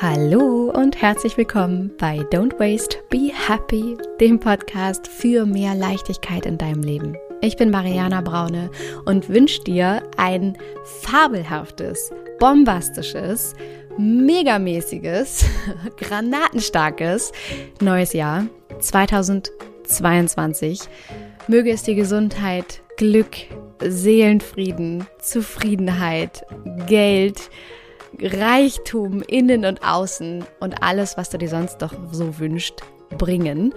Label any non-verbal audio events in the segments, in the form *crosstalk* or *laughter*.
Hallo und herzlich willkommen bei Don't Waste, Be Happy, dem Podcast für mehr Leichtigkeit in deinem Leben. Ich bin Mariana Braune und wünsche dir ein fabelhaftes, bombastisches, megamäßiges, *laughs* granatenstarkes neues Jahr 2022. Möge es dir Gesundheit, Glück, Seelenfrieden, Zufriedenheit, Geld, Reichtum innen und außen und alles, was du dir sonst doch so wünscht, bringen.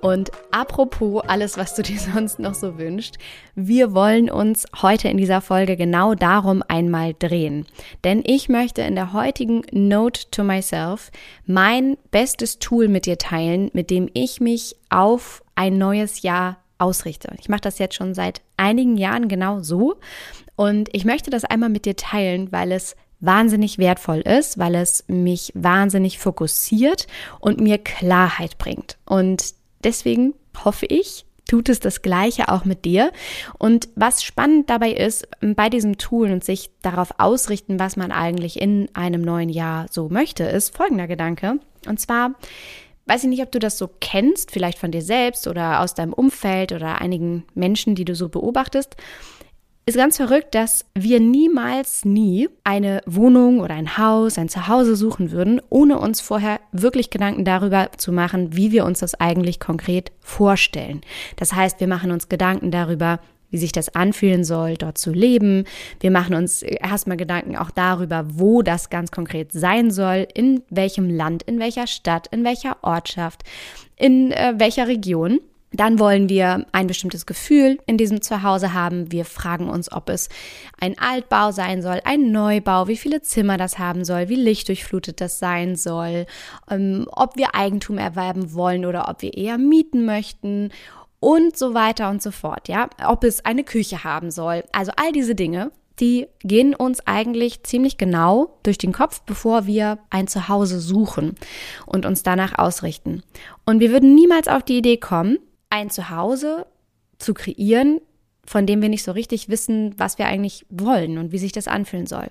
Und apropos alles, was du *laughs* dir sonst noch so wünschst, wir wollen uns heute in dieser Folge genau darum einmal drehen. Denn ich möchte in der heutigen Note to Myself mein bestes Tool mit dir teilen, mit dem ich mich auf ein neues Jahr ausrichte. Ich mache das jetzt schon seit einigen Jahren genau so und ich möchte das einmal mit dir teilen, weil es wahnsinnig wertvoll ist, weil es mich wahnsinnig fokussiert und mir Klarheit bringt. Und deswegen hoffe ich, tut es das Gleiche auch mit dir. Und was spannend dabei ist, bei diesem Tool und sich darauf ausrichten, was man eigentlich in einem neuen Jahr so möchte, ist folgender Gedanke. Und zwar, weiß ich nicht, ob du das so kennst, vielleicht von dir selbst oder aus deinem Umfeld oder einigen Menschen, die du so beobachtest ist ganz verrückt, dass wir niemals nie eine Wohnung oder ein Haus, ein Zuhause suchen würden, ohne uns vorher wirklich Gedanken darüber zu machen, wie wir uns das eigentlich konkret vorstellen. Das heißt, wir machen uns Gedanken darüber, wie sich das anfühlen soll, dort zu leben. Wir machen uns erstmal Gedanken auch darüber, wo das ganz konkret sein soll, in welchem Land, in welcher Stadt, in welcher Ortschaft, in äh, welcher Region. Dann wollen wir ein bestimmtes Gefühl in diesem Zuhause haben. Wir fragen uns, ob es ein Altbau sein soll, ein Neubau, wie viele Zimmer das haben soll, wie lichtdurchflutet das sein soll, ähm, ob wir Eigentum erwerben wollen oder ob wir eher mieten möchten und so weiter und so fort. Ja, ob es eine Küche haben soll. Also all diese Dinge, die gehen uns eigentlich ziemlich genau durch den Kopf, bevor wir ein Zuhause suchen und uns danach ausrichten. Und wir würden niemals auf die Idee kommen, ein Zuhause zu kreieren, von dem wir nicht so richtig wissen, was wir eigentlich wollen und wie sich das anfühlen soll.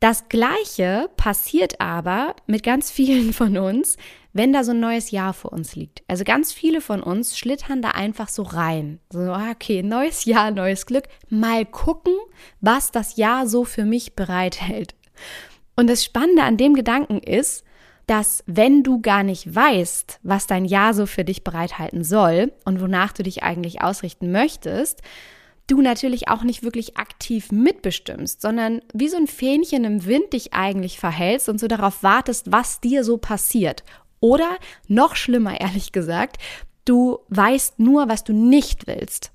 Das Gleiche passiert aber mit ganz vielen von uns, wenn da so ein neues Jahr vor uns liegt. Also ganz viele von uns schlittern da einfach so rein. So, ah, okay, neues Jahr, neues Glück. Mal gucken, was das Jahr so für mich bereithält. Und das Spannende an dem Gedanken ist, dass wenn du gar nicht weißt, was dein Jahr so für dich bereithalten soll und wonach du dich eigentlich ausrichten möchtest, du natürlich auch nicht wirklich aktiv mitbestimmst, sondern wie so ein Fähnchen im Wind dich eigentlich verhältst und so darauf wartest, was dir so passiert. Oder noch schlimmer, *laughs* ehrlich gesagt, du weißt nur, was du nicht willst.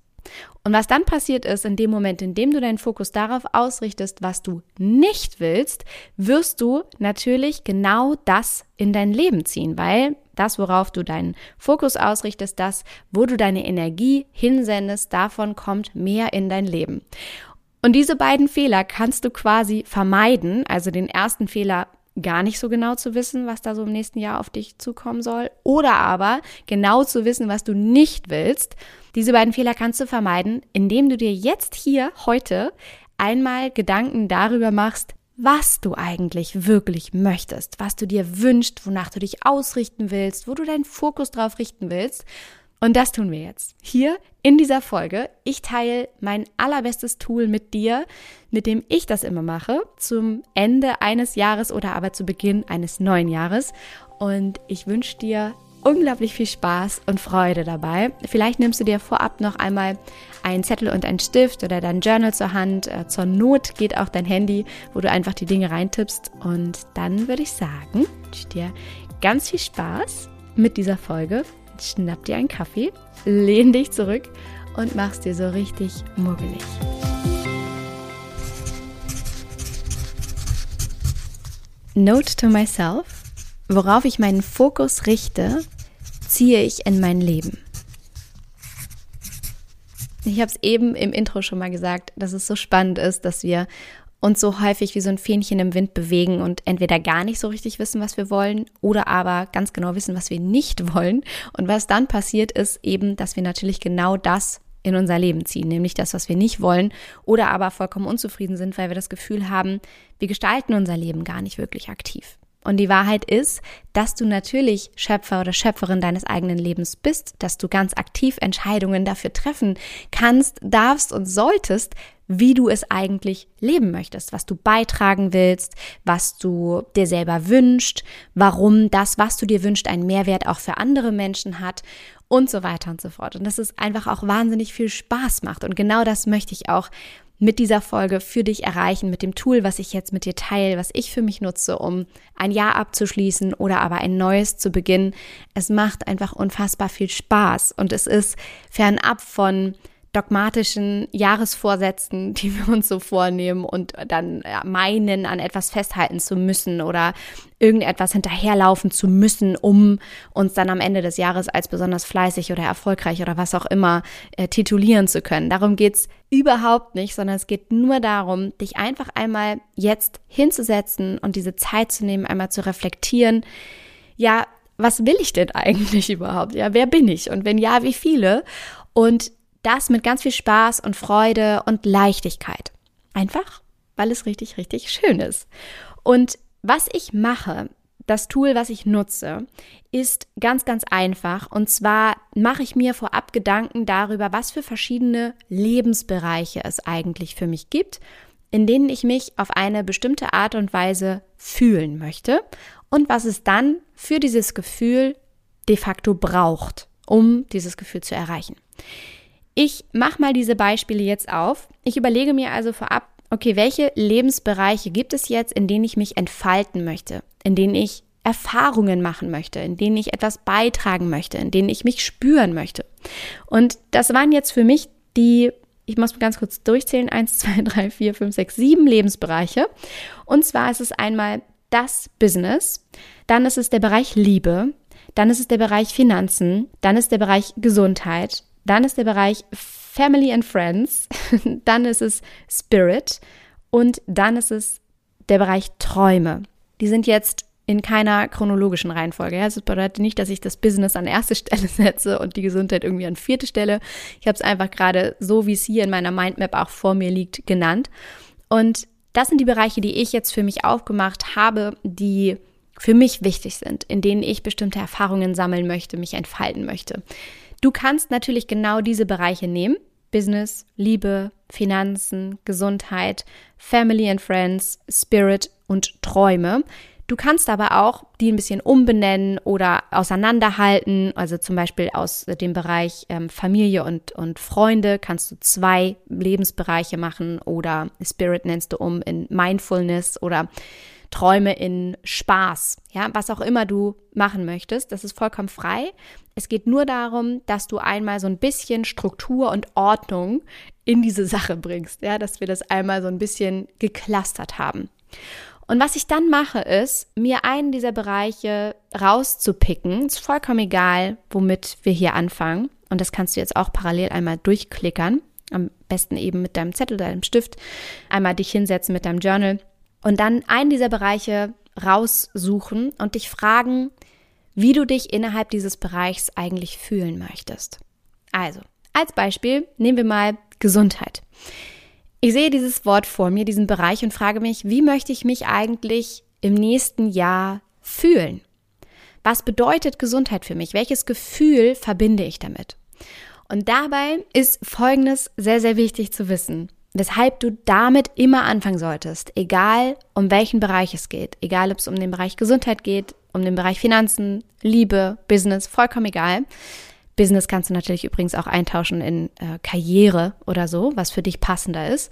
Und was dann passiert ist, in dem Moment, in dem du deinen Fokus darauf ausrichtest, was du nicht willst, wirst du natürlich genau das in dein Leben ziehen, weil das, worauf du deinen Fokus ausrichtest, das, wo du deine Energie hinsendest, davon kommt mehr in dein Leben. Und diese beiden Fehler kannst du quasi vermeiden. Also den ersten Fehler gar nicht so genau zu wissen, was da so im nächsten Jahr auf dich zukommen soll, oder aber genau zu wissen, was du nicht willst. Diese beiden Fehler kannst du vermeiden, indem du dir jetzt hier heute einmal Gedanken darüber machst, was du eigentlich wirklich möchtest, was du dir wünschst, wonach du dich ausrichten willst, wo du deinen Fokus drauf richten willst. Und das tun wir jetzt. Hier in dieser Folge. Ich teile mein allerbestes Tool mit dir, mit dem ich das immer mache, zum Ende eines Jahres oder aber zu Beginn eines neuen Jahres. Und ich wünsche dir unglaublich viel Spaß und Freude dabei. Vielleicht nimmst du dir vorab noch einmal einen Zettel und einen Stift oder dein Journal zur Hand. Äh, zur Not geht auch dein Handy, wo du einfach die Dinge reintippst. Und dann würde ich sagen, wünsche dir ganz viel Spaß mit dieser Folge schnapp dir einen Kaffee, lehn dich zurück und mach's dir so richtig muggelig. Note to myself, worauf ich meinen Fokus richte, ziehe ich in mein Leben. Ich habe es eben im Intro schon mal gesagt, dass es so spannend ist, dass wir uns so häufig wie so ein Fähnchen im Wind bewegen und entweder gar nicht so richtig wissen, was wir wollen oder aber ganz genau wissen, was wir nicht *laughs* wollen. Und was dann passiert ist eben, dass wir natürlich genau das in unser Leben ziehen, nämlich das, was wir nicht wollen oder aber vollkommen unzufrieden sind, weil wir das Gefühl haben, wir gestalten unser Leben gar nicht wirklich aktiv. Und die Wahrheit ist, dass du natürlich Schöpfer oder Schöpferin deines eigenen Lebens bist, dass du ganz aktiv Entscheidungen dafür treffen kannst, darfst und solltest, wie du es eigentlich leben möchtest, was du beitragen willst, was du dir selber wünschst, warum das, was du dir wünschst, einen Mehrwert auch für andere Menschen hat und so weiter und so fort. Und dass es einfach auch wahnsinnig viel Spaß macht. Und genau das möchte ich auch mit dieser Folge für dich erreichen, mit dem Tool, was ich jetzt mit dir teile, was ich für mich nutze, um ein Jahr abzuschließen oder aber ein neues zu beginnen. Es macht einfach unfassbar viel Spaß und es ist fernab von dogmatischen Jahresvorsätzen, *laughs* die wir uns so vornehmen und dann meinen, an etwas festhalten zu müssen oder irgendetwas hinterherlaufen zu müssen, um uns dann am Ende des Jahres als besonders fleißig oder erfolgreich oder was auch immer äh, titulieren zu können. Darum geht's überhaupt nicht, sondern es geht nur darum, dich einfach einmal jetzt hinzusetzen und diese Zeit zu nehmen, einmal zu reflektieren. Ja, was will ich denn *laughs* eigentlich überhaupt? Ja, wer bin ich? Und wenn ja, wie viele? Und das mit ganz viel Spaß und Freude und Leichtigkeit. Einfach, weil es richtig, richtig schön ist. Und was ich mache, das Tool, was ich nutze, ist ganz, ganz einfach. Und zwar mache ich mir vorab Gedanken darüber, was für verschiedene Lebensbereiche es eigentlich für mich gibt, in denen ich mich auf eine bestimmte Art und Weise fühlen möchte und was es dann für dieses Gefühl de facto braucht, um dieses Gefühl zu erreichen. Ich mache mal diese Beispiele jetzt auf. Ich überlege mir also vorab, okay, welche Lebensbereiche gibt es jetzt, in denen ich mich entfalten möchte, in denen ich Erfahrungen machen möchte, in denen ich etwas beitragen möchte, in denen ich mich spüren möchte. Und das waren jetzt für mich die, ich muss ganz kurz durchzählen, eins, zwei, drei, vier, fünf, sechs, sieben Lebensbereiche. Und zwar ist es einmal das Business, dann ist es der Bereich Liebe, dann ist es der Bereich Finanzen, dann ist der Bereich Gesundheit, dann ist der Bereich Family and Friends. *laughs* dann ist es Spirit. Und dann ist es der Bereich Träume. Die sind jetzt in keiner chronologischen Reihenfolge. Das bedeutet nicht, dass ich das Business an erste Stelle *laughs* setze und die Gesundheit irgendwie an vierte Stelle. Ich habe es einfach gerade so, wie es hier in meiner Mindmap auch vor mir liegt, genannt. Und das sind die Bereiche, die ich jetzt für mich aufgemacht habe, die für mich wichtig sind, in denen ich bestimmte Erfahrungen sammeln möchte, mich entfalten möchte. Du kannst natürlich genau diese Bereiche nehmen. Business, Liebe, Finanzen, Gesundheit, Family and Friends, Spirit und Träume. Du kannst aber auch die ein bisschen umbenennen oder auseinanderhalten. Also zum Beispiel aus dem Bereich ähm, Familie und, und Freunde kannst du zwei Lebensbereiche machen oder Spirit nennst du um in Mindfulness oder Träume in Spaß, ja, was auch immer du machen möchtest, das ist vollkommen frei. Es geht nur darum, dass du einmal so ein bisschen Struktur und Ordnung in diese Sache bringst, ja, dass wir das einmal so ein bisschen geklustert haben. Und was ich dann mache, ist, mir einen dieser Bereiche rauszupicken. Ist vollkommen egal, womit wir hier anfangen. Und das kannst du jetzt auch parallel einmal durchklickern. Am besten eben mit deinem Zettel, deinem Stift. Einmal dich hinsetzen mit deinem Journal und dann einen dieser Bereiche raussuchen und dich fragen, wie du dich innerhalb dieses Bereichs eigentlich fühlen möchtest. Also, als Beispiel nehmen wir mal Gesundheit. Ich sehe dieses Wort vor mir, diesen Bereich und frage mich, wie möchte ich mich eigentlich im nächsten Jahr fühlen? Was bedeutet Gesundheit für mich? Welches Gefühl verbinde ich damit? Und dabei ist Folgendes sehr, sehr wichtig zu wissen weshalb du damit immer anfangen solltest, egal um welchen Bereich es geht, egal ob es um den Bereich Gesundheit geht, um den Bereich Finanzen, Liebe, Business, vollkommen egal. Business kannst du natürlich übrigens auch eintauschen in äh, Karriere oder so, was für dich passender ist.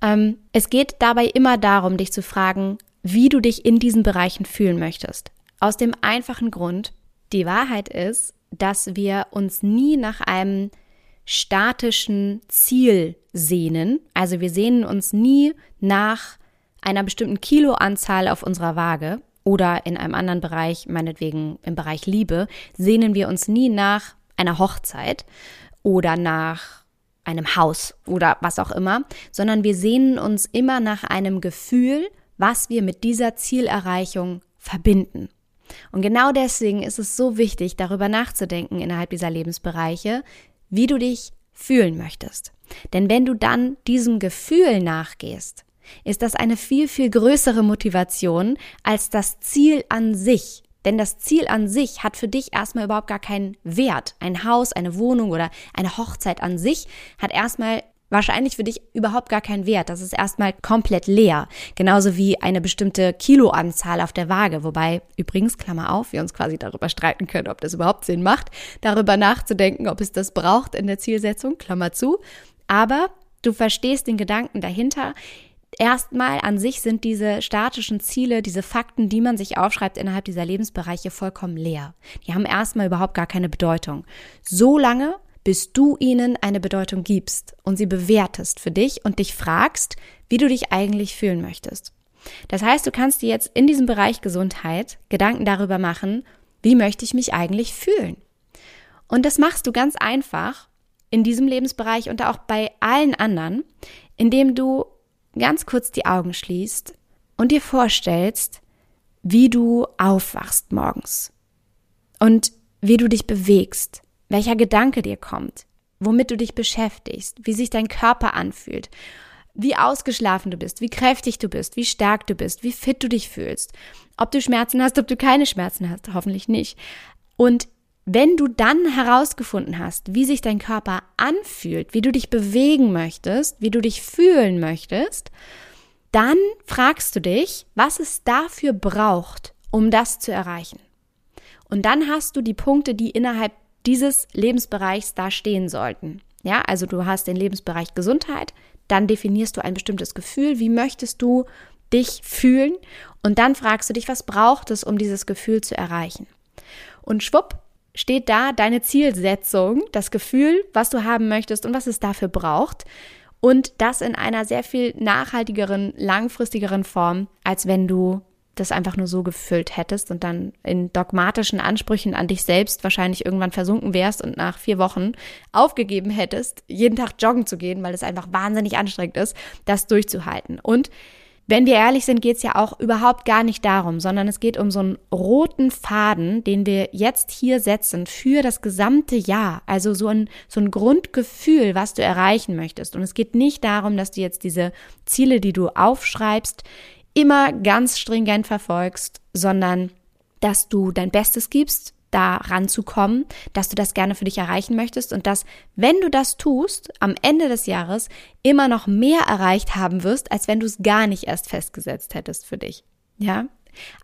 Ähm, es geht dabei immer darum, dich zu fragen, wie du dich in diesen Bereichen fühlen möchtest. Aus dem einfachen Grund, die Wahrheit ist, dass wir uns nie nach einem statischen Ziel sehnen. Also wir sehnen uns nie nach einer bestimmten Kiloanzahl auf unserer Waage oder in einem anderen Bereich, meinetwegen im Bereich Liebe, sehnen wir uns nie nach einer Hochzeit oder nach einem Haus oder was auch immer, sondern wir sehnen uns immer nach einem Gefühl, was wir mit dieser Zielerreichung verbinden. Und genau deswegen ist es so wichtig, darüber nachzudenken innerhalb dieser Lebensbereiche, wie du dich fühlen möchtest. Denn wenn du dann diesem Gefühl nachgehst, ist das eine viel, viel größere Motivation als das Ziel an sich. Denn das Ziel an sich hat für dich erstmal überhaupt gar keinen Wert. Ein Haus, eine Wohnung oder eine Hochzeit an sich hat erstmal wahrscheinlich für dich überhaupt gar keinen Wert. Das ist erstmal komplett leer. Genauso wie eine bestimmte Kiloanzahl auf der Waage. Wobei, übrigens, Klammer auf, wir uns quasi darüber streiten können, ob das überhaupt Sinn macht, darüber nachzudenken, ob es das braucht in der Zielsetzung, Klammer zu. Aber du verstehst den Gedanken dahinter. Erstmal an sich sind diese statischen Ziele, diese Fakten, die man sich aufschreibt innerhalb dieser Lebensbereiche vollkommen leer. Die haben erstmal überhaupt gar keine Bedeutung. So lange, bis du ihnen eine Bedeutung gibst und sie bewertest für dich und dich fragst, wie du dich eigentlich fühlen möchtest. Das heißt, du kannst dir jetzt in diesem Bereich Gesundheit Gedanken darüber machen, wie möchte ich mich eigentlich fühlen? Und das machst du ganz einfach in diesem Lebensbereich und auch bei allen anderen, indem du ganz kurz die Augen schließt und dir vorstellst, wie du aufwachst morgens und wie du dich bewegst, welcher Gedanke dir kommt, womit du dich beschäftigst, wie sich dein Körper anfühlt, wie ausgeschlafen du bist, wie kräftig du bist, wie stark du bist, wie fit du dich fühlst, ob du Schmerzen hast, ob du keine Schmerzen hast, hoffentlich nicht. Und wenn du dann herausgefunden hast, wie sich dein Körper anfühlt, wie du dich bewegen möchtest, wie du dich fühlen möchtest, dann fragst du dich, was es dafür braucht, um das zu erreichen. Und dann hast du die Punkte, die innerhalb dieses Lebensbereichs da stehen sollten. Ja, also du hast den Lebensbereich Gesundheit, dann definierst du ein bestimmtes Gefühl, wie möchtest du dich fühlen und dann fragst du dich, was braucht es, um dieses Gefühl zu erreichen. Und schwupp, steht da deine Zielsetzung, das Gefühl, was du haben möchtest und was es dafür braucht. Und das in einer sehr viel nachhaltigeren, langfristigeren Form, als wenn du das einfach nur so gefüllt hättest und dann in dogmatischen Ansprüchen an dich selbst wahrscheinlich irgendwann versunken wärst und nach vier Wochen aufgegeben hättest, jeden Tag joggen zu gehen, weil es einfach wahnsinnig anstrengend ist, das durchzuhalten. Und wenn wir ehrlich sind, geht es ja auch überhaupt gar nicht darum, sondern es geht um so einen roten Faden, den wir jetzt hier setzen für das gesamte Jahr. Also so ein, so ein Grundgefühl, was du erreichen möchtest. Und es geht nicht darum, dass du jetzt diese Ziele, die du aufschreibst, immer ganz stringent verfolgst, sondern dass du dein Bestes gibst, da ranzukommen, dass du das gerne für dich erreichen möchtest und dass, wenn du das tust, am Ende des Jahres immer noch mehr erreicht haben wirst, als wenn du es gar nicht erst festgesetzt hättest für dich. Ja?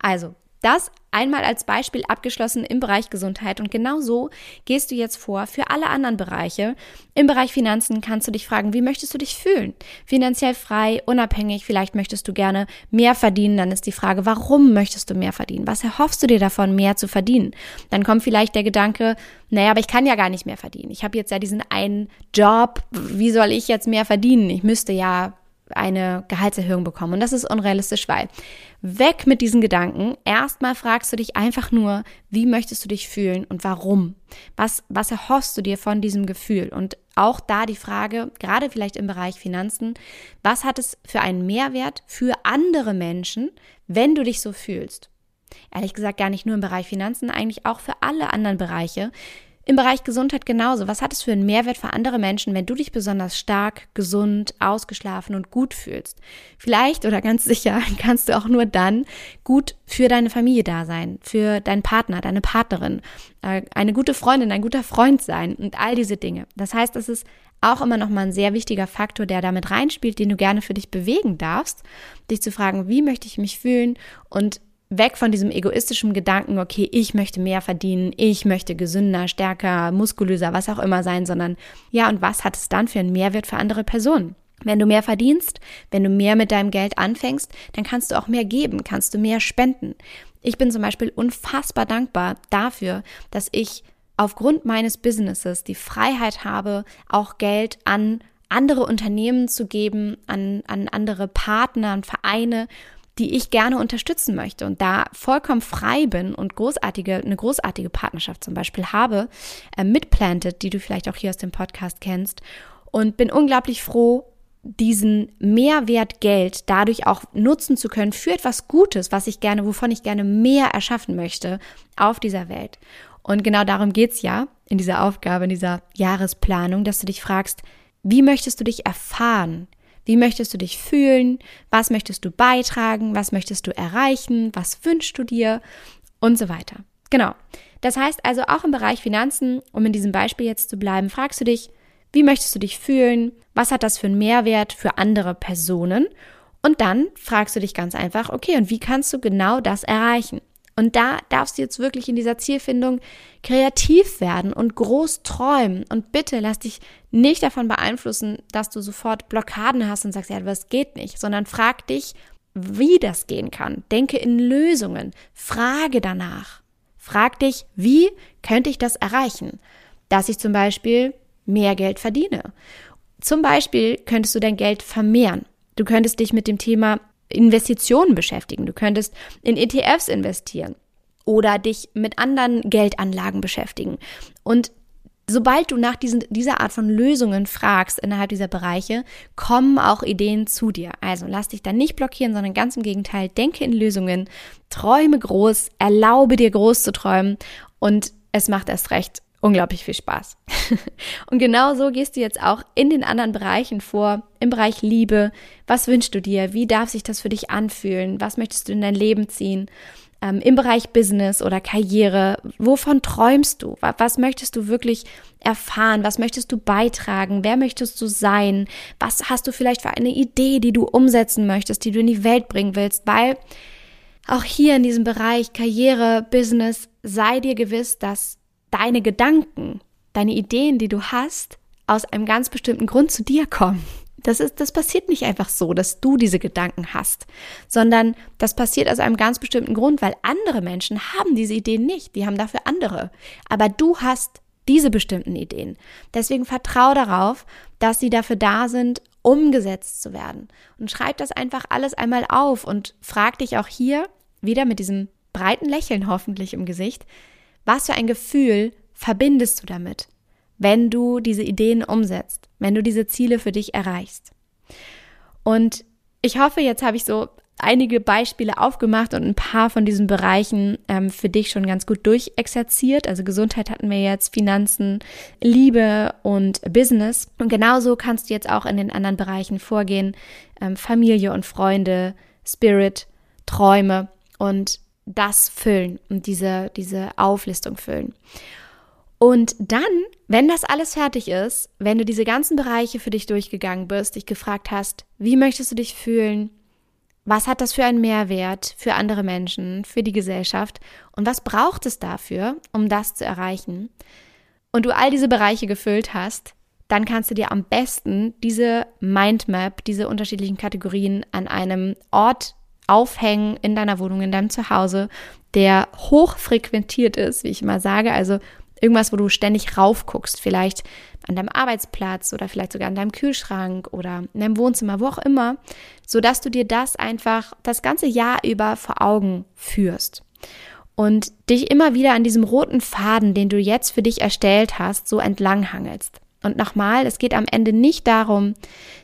Also, das einmal als Beispiel abgeschlossen im Bereich Gesundheit und genau so gehst du jetzt vor für alle anderen Bereiche. Im Bereich Finanzen kannst du dich fragen, wie möchtest du dich fühlen? Finanziell frei, unabhängig, vielleicht möchtest du gerne mehr verdienen, dann ist die Frage, warum möchtest du mehr verdienen? Was erhoffst du dir davon, mehr zu verdienen? Dann kommt vielleicht der Gedanke, naja, aber ich kann ja gar nicht mehr verdienen. Ich habe jetzt ja diesen einen Job, wie soll ich jetzt mehr verdienen? Ich müsste ja eine Gehaltserhöhung bekommen. Und das ist unrealistisch, weil weg mit diesen Gedanken. Erstmal fragst du dich einfach nur, wie möchtest du dich fühlen und warum? Was, was erhoffst du dir von diesem Gefühl? Und auch da die Frage, gerade vielleicht im Bereich Finanzen, was hat es für einen Mehrwert für andere Menschen, wenn du dich so fühlst? Ehrlich gesagt, gar nicht nur im Bereich Finanzen, eigentlich auch für alle anderen Bereiche. Im Bereich Gesundheit genauso. Was hat es für einen Mehrwert für andere Menschen, wenn du dich besonders stark, gesund, ausgeschlafen und gut fühlst? Vielleicht oder ganz sicher *laughs* kannst du auch nur dann gut für deine Familie da sein, für deinen Partner, deine Partnerin, äh, eine gute Freundin, ein guter Freund sein und all diese Dinge. Das heißt, das ist auch immer noch mal ein sehr wichtiger Faktor, der damit reinspielt, den du gerne für dich bewegen darfst, dich zu fragen, wie möchte ich mich fühlen und weg von diesem egoistischen Gedanken, okay, ich möchte mehr verdienen, ich möchte gesünder, stärker, muskulöser, was auch immer sein, sondern ja, und was hat es dann für einen Mehrwert für andere Personen? Wenn du mehr verdienst, wenn du mehr mit deinem Geld anfängst, dann kannst du auch mehr geben, kannst du mehr spenden. Ich bin zum Beispiel unfassbar dankbar dafür, dass ich aufgrund meines Businesses die Freiheit habe, auch Geld an andere Unternehmen zu geben, an, an andere Partner, an Vereine die ich gerne unterstützen möchte und da vollkommen frei bin und großartige, eine großartige Partnerschaft zum Beispiel habe, äh, mit Planted, die du vielleicht auch hier aus dem Podcast kennst und bin unglaublich froh, diesen Mehrwert Geld dadurch auch nutzen zu können für etwas Gutes, was ich gerne, wovon ich gerne mehr erschaffen möchte auf dieser Welt. Und genau darum geht's ja in dieser Aufgabe, in dieser Jahresplanung, dass du dich fragst, wie möchtest du dich erfahren? Wie möchtest du dich fühlen? Was möchtest du beitragen? Was möchtest du erreichen? Was wünschst du dir? Und so weiter. Genau. Das heißt also auch im Bereich Finanzen, um in diesem Beispiel jetzt zu bleiben, fragst du dich, wie möchtest du dich fühlen? Was hat das für einen Mehrwert für andere Personen? Und dann fragst du dich ganz einfach, okay, und wie kannst du genau das erreichen? Und da darfst du jetzt wirklich in dieser Zielfindung kreativ werden und groß träumen. Und bitte lass dich nicht davon beeinflussen, dass du sofort Blockaden hast und sagst, ja, das geht nicht, sondern frag dich, wie das gehen kann. Denke in Lösungen. Frage danach. Frag dich, wie könnte ich das erreichen? Dass ich zum Beispiel mehr Geld verdiene. Zum Beispiel könntest du dein Geld vermehren. Du könntest dich mit dem Thema Investitionen beschäftigen. Du könntest in ETFs investieren oder dich mit anderen Geldanlagen beschäftigen. Und sobald du nach diesen, dieser Art von Lösungen fragst innerhalb dieser Bereiche, kommen auch Ideen zu dir. Also lass dich da nicht blockieren, sondern ganz im Gegenteil, denke in Lösungen, träume groß, erlaube dir groß zu träumen und es macht erst recht unglaublich viel Spaß. *laughs* und genau so gehst du jetzt auch in den anderen Bereichen vor, im Bereich Liebe. Was wünschst du dir? Wie darf sich das für dich anfühlen? Was möchtest du in dein Leben ziehen? Ähm, Im Bereich Business oder Karriere, wovon träumst du? Was möchtest du wirklich erfahren? Was möchtest du beitragen? Wer möchtest du sein? Was hast du vielleicht für eine Idee, die du umsetzen möchtest, die du in die Welt bringen willst? Weil auch hier in diesem Bereich Karriere, Business, sei dir gewiss, dass deine Gedanken, deine Ideen, die du hast, aus einem ganz bestimmten Grund zu dir kommen. Das ist, das passiert nicht einfach so, dass du diese Gedanken hast, sondern das passiert aus einem ganz bestimmten Grund, weil andere Menschen haben diese Ideen nicht. Die haben dafür andere. Aber du hast diese bestimmten Ideen. Deswegen vertrau darauf, dass sie dafür da sind, umgesetzt zu werden. Und schreib das einfach alles einmal auf und frag dich auch hier wieder mit diesem breiten Lächeln hoffentlich im Gesicht, was für ein Gefühl verbindest du damit, wenn du diese Ideen umsetzt, wenn du diese Ziele für dich erreichst? Und ich hoffe, jetzt habe ich so einige Beispiele aufgemacht und ein paar von diesen Bereichen ähm, für dich schon ganz gut durchexerziert. Also Gesundheit hatten wir jetzt, Finanzen, Liebe und Business. Und genauso kannst du jetzt auch in den anderen Bereichen vorgehen. Ähm, Familie und Freunde, Spirit, Träume. Und das füllen und diese, diese Auflistung füllen. Und dann, wenn das alles fertig ist, wenn du diese ganzen Bereiche für dich durchgegangen bist, dich gefragt hast, wie möchtest du dich fühlen? Was hat das für einen Mehrwert für andere Menschen, für die Gesellschaft? Und was braucht es dafür, um das zu erreichen? Und du all diese Bereiche gefüllt hast, dann kannst du dir am besten diese Mindmap, diese unterschiedlichen Kategorien an einem Ort aufhängen in deiner Wohnung, in deinem Zuhause, der hoch frequentiert ist, wie ich immer sage. Also irgendwas, wo du ständig raufguckst, vielleicht an deinem Arbeitsplatz oder vielleicht sogar an deinem Kühlschrank oder in deinem Wohnzimmer, wo auch immer, sodass du dir das einfach das ganze Jahr über vor Augen führst. Und dich immer wieder an diesem roten Faden, den du jetzt für dich erstellt hast, so entlanghangelst. Und nochmal, es geht am Ende nicht darum,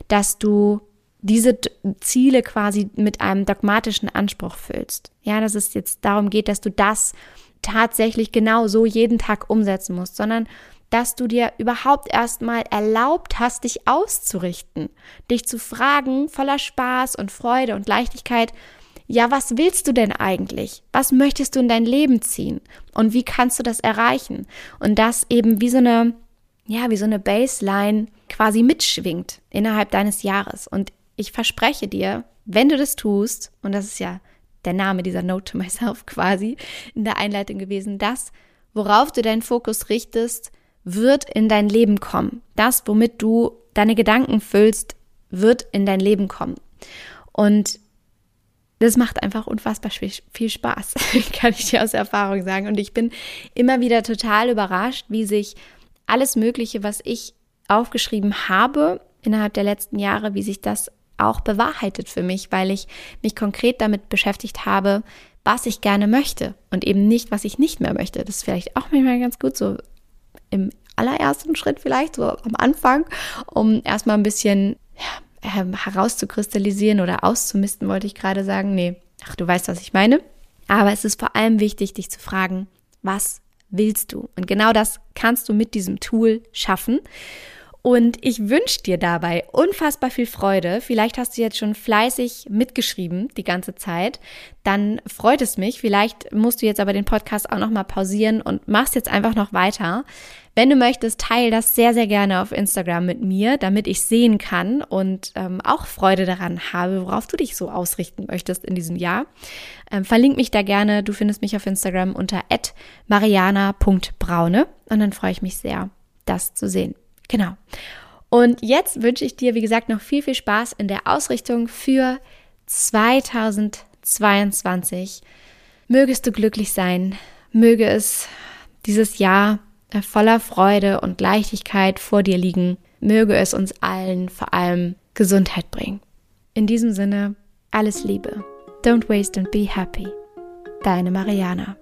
dass du diese Ziele quasi mit einem dogmatischen Anspruch füllst. Ja, dass es jetzt darum geht, dass du das tatsächlich genau so jeden Tag umsetzen musst, sondern dass du dir überhaupt erstmal erlaubt hast, dich auszurichten, dich zu fragen, voller Spaß und Freude und Leichtigkeit, ja, was willst du denn eigentlich? Was möchtest du in dein Leben ziehen? Und wie kannst du das erreichen? Und das eben wie so eine, ja, wie so eine Baseline quasi mitschwingt innerhalb deines Jahres. Und ich verspreche dir, wenn du das tust, und das ist ja der Name dieser Note to Myself *laughs* quasi in der Einleitung gewesen, das, worauf du deinen Fokus richtest, wird in dein Leben kommen. Das, womit du deine Gedanken füllst, wird in dein Leben kommen. Und das macht einfach unfassbar viel Spaß, *laughs* kann ich dir aus Erfahrung sagen. Und ich bin immer wieder total überrascht, wie sich alles Mögliche, was ich aufgeschrieben habe innerhalb der letzten Jahre, wie sich das auch bewahrheitet für mich, weil ich mich konkret damit beschäftigt habe, was ich gerne möchte und eben nicht, was ich nicht mehr möchte. Das ist vielleicht auch manchmal ganz gut, so im allerersten Schritt vielleicht, so am Anfang, um erstmal ein bisschen ja, ähm, herauszukristallisieren oder auszumisten, wollte ich gerade sagen. Nee, ach, du weißt, was ich meine. Aber es ist vor allem wichtig, dich zu fragen, was willst du? Und genau das kannst du mit diesem Tool schaffen. Und ich wünsche dir dabei unfassbar viel Freude. Vielleicht hast du jetzt schon fleißig mitgeschrieben die ganze Zeit. Dann freut es mich. Vielleicht musst du jetzt aber den Podcast auch nochmal pausieren und machst jetzt einfach noch weiter. Wenn du möchtest, teile das sehr, sehr gerne auf Instagram mit mir, damit ich sehen kann und ähm, auch Freude daran habe, worauf du dich so ausrichten möchtest in diesem Jahr. Ähm, verlink mich da gerne. Du findest mich auf Instagram unter mariana.braune und dann freue ich mich sehr, das zu sehen. Genau. Und jetzt wünsche ich dir, wie gesagt, noch viel, viel Spaß in der Ausrichtung für 2022. Mögest du glücklich sein. Möge es dieses Jahr äh, voller Freude und Leichtigkeit vor dir liegen. Möge es uns allen vor allem Gesundheit bringen. In diesem Sinne, alles Liebe. Don't waste and be happy. Deine Mariana.